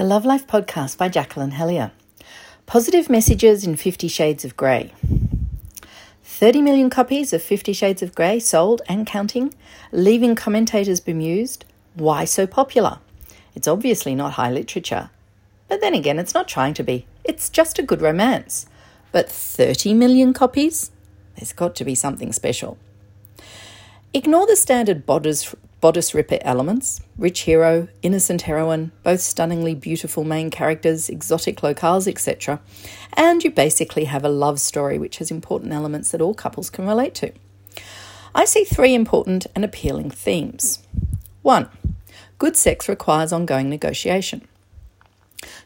The Love Life podcast by Jacqueline Hellyer. Positive messages in Fifty Shades of Grey. 30 million copies of Fifty Shades of Grey sold and counting, leaving commentators bemused. Why so popular? It's obviously not high literature. But then again, it's not trying to be. It's just a good romance. But 30 million copies? There's got to be something special. Ignore the standard bodice, ripper elements rich hero, innocent heroine, both stunningly beautiful main characters, exotic locales, etc. And you basically have a love story which has important elements that all couples can relate to. I see three important and appealing themes. One, good sex requires ongoing negotiation.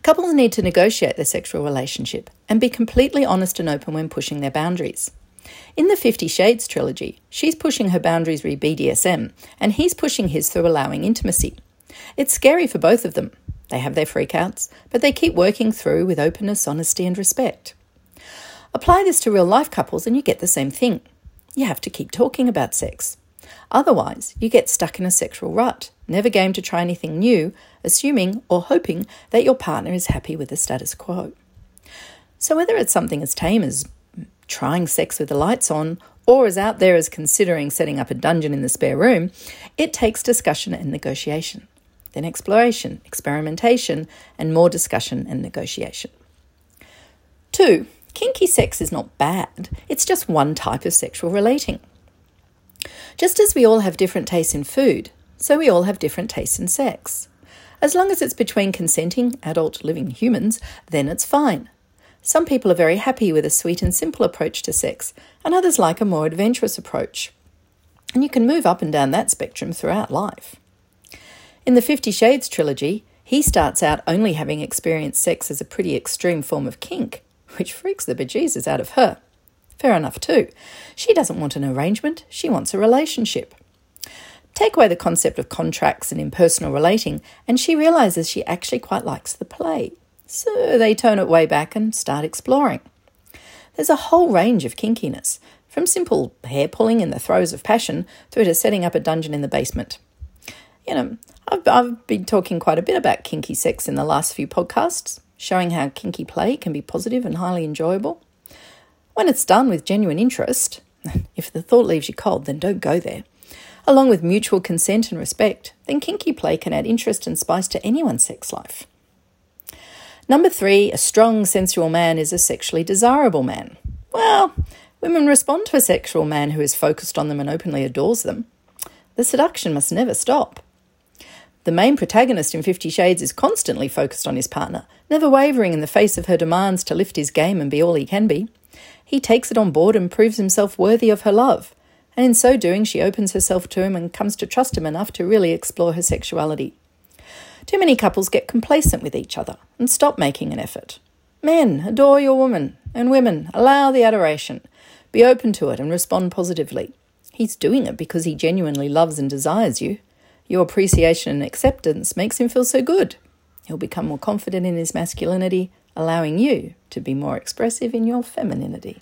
Couples need to negotiate their sexual relationship and be completely honest and open when pushing their boundaries. In the Fifty Shades trilogy, she's pushing her boundaries re BDSM, and he's pushing his through allowing intimacy. It's scary for both of them. They have their freakouts, but they keep working through with openness, honesty, and respect. Apply this to real life couples, and you get the same thing. You have to keep talking about sex. Otherwise, you get stuck in a sexual rut, never game to try anything new, assuming or hoping that your partner is happy with the status quo. So, whether it's something as tame as trying sex with the lights on, or as out there as considering setting up a dungeon in the spare room, it takes discussion and negotiation, then exploration, experimentation, and more discussion and negotiation. Two, kinky sex is not bad, it's just one type of sexual relating. Just as we all have different tastes in food, so we all have different tastes in sex. As long as it's between consenting, adult living humans, then it's fine. Some people are very happy with a sweet and simple approach to sex, and others like a more adventurous approach. And you can move up and down that spectrum throughout life. In the Fifty Shades trilogy, he starts out only having experienced sex as a pretty extreme form of kink, which freaks the bejesus out of her. Fair enough, too. She doesn't want an arrangement, she wants a relationship. Take away the concept of contracts and impersonal relating, and she realizes she actually quite likes the play. So they tone it way back and start exploring. There's a whole range of kinkiness, from simple hair pulling in the throes of passion through to setting up a dungeon in the basement. You know, I've, I've been talking quite a bit about kinky sex in the last few podcasts, showing how kinky play can be positive and highly enjoyable. When it's done with genuine interest, if the thought leaves you cold, then don't go there. Along with mutual consent and respect, then kinky play can add interest and spice to anyone's sex life. Number three, a strong sensual man is a sexually desirable man. Well, women respond to a sexual man who is focused on them and openly adores them. The seduction must never stop. The main protagonist in Fifty Shades is constantly focused on his partner, never wavering in the face of her demands to lift his game and be all he can be. He takes it on board and proves himself worthy of her love, and in so doing, she opens herself to him and comes to trust him enough to really explore her sexuality. Too many couples get complacent with each other and stop making an effort. Men, adore your woman, and women, allow the adoration. Be open to it and respond positively. He's doing it because he genuinely loves and desires you. Your appreciation and acceptance makes him feel so good. He'll become more confident in his masculinity, allowing you to be more expressive in your femininity.